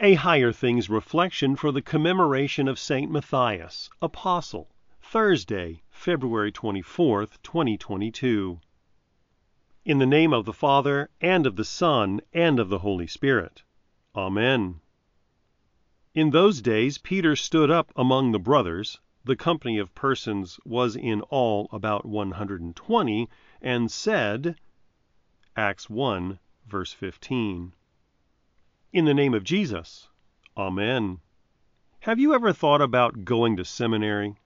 a Higher Things reflection for the commemoration of St. Matthias, Apostle, Thursday, February 24th, 2022. In the name of the Father, and of the Son, and of the Holy Spirit. Amen. In those days Peter stood up among the brothers the company of persons was in all about 120 and said Acts 1 verse 15 in the name of Jesus. Amen. Have you ever thought about going to seminary?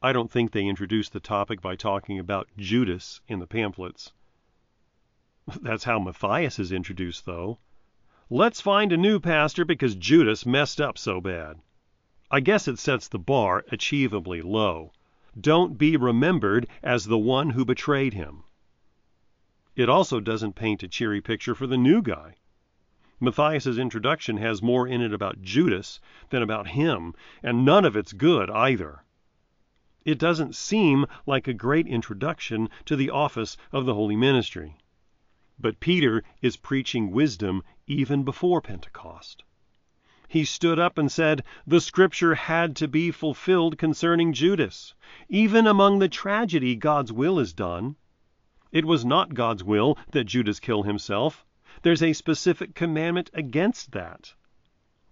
I don't think they introduced the topic by talking about Judas in the pamphlets. That's how Matthias is introduced, though. Let's find a new pastor because Judas messed up so bad. I guess it sets the bar achievably low. Don't be remembered as the one who betrayed him. It also doesn't paint a cheery picture for the new guy. Matthias's introduction has more in it about Judas than about him, and none of it's good either. It doesn't seem like a great introduction to the office of the holy ministry. But Peter is preaching wisdom even before Pentecost. He stood up and said the scripture had to be fulfilled concerning Judas. Even among the tragedy, God's will is done. It was not God's will that Judas kill himself. There's a specific commandment against that.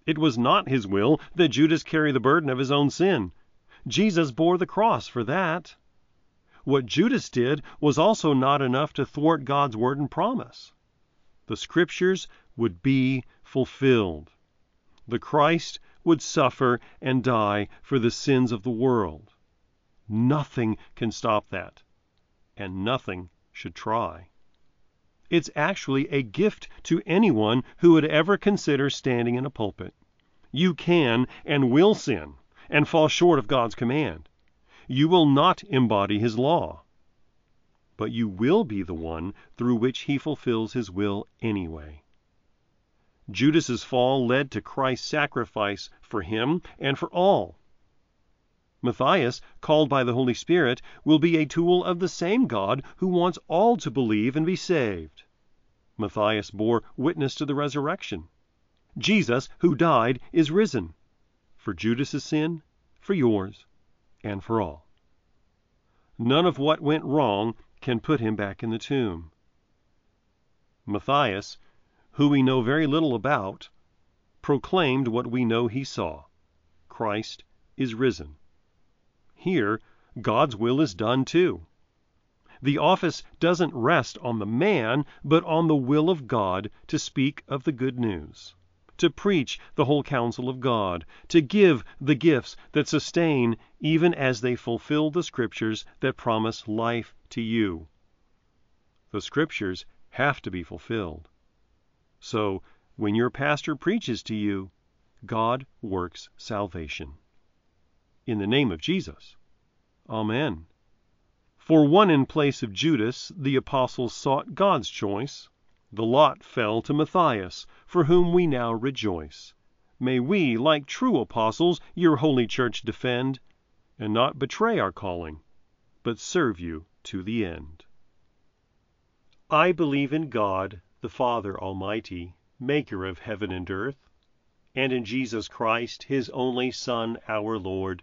It was not his will that Judas carry the burden of his own sin. Jesus bore the cross for that. What Judas did was also not enough to thwart God's word and promise. The scriptures would be fulfilled. The Christ would suffer and die for the sins of the world. Nothing can stop that, and nothing should try. It's actually a gift to anyone who would ever consider standing in a pulpit. You can and will sin and fall short of God's command. You will not embody his law. But you will be the one through which he fulfills his will anyway. Judas's fall led to Christ's sacrifice for him and for all. Matthias, called by the Holy Spirit, will be a tool of the same God who wants all to believe and be saved. Matthias bore witness to the resurrection. Jesus, who died, is risen for Judas's sin, for yours, and for all. None of what went wrong can put him back in the tomb. Matthias, who we know very little about, proclaimed what we know he saw Christ is risen. Here, God's will is done too. The office doesn't rest on the man, but on the will of God to speak of the good news, to preach the whole counsel of God, to give the gifts that sustain even as they fulfill the scriptures that promise life to you. The scriptures have to be fulfilled. So, when your pastor preaches to you, God works salvation in the name of Jesus. Amen. For one in place of Judas, the apostles sought God's choice. The lot fell to Matthias, for whom we now rejoice. May we, like true apostles, your holy church defend, and not betray our calling, but serve you to the end. I believe in God, the Father Almighty, maker of heaven and earth, and in Jesus Christ, his only Son, our Lord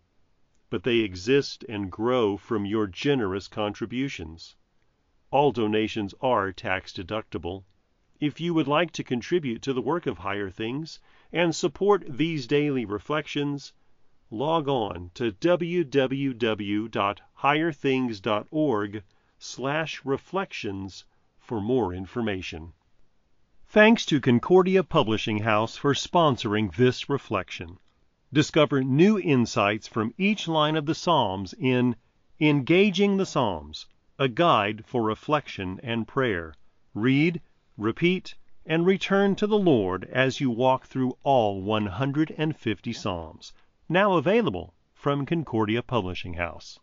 but they exist and grow from your generous contributions. All donations are tax deductible. If you would like to contribute to the work of Higher Things and support these daily reflections, log on to www.higherthings.org/reflections for more information. Thanks to Concordia Publishing House for sponsoring this reflection. Discover new insights from each line of the Psalms in Engaging the Psalms, a guide for reflection and prayer. Read, repeat, and return to the Lord as you walk through all 150 Psalms. Now available from Concordia Publishing House.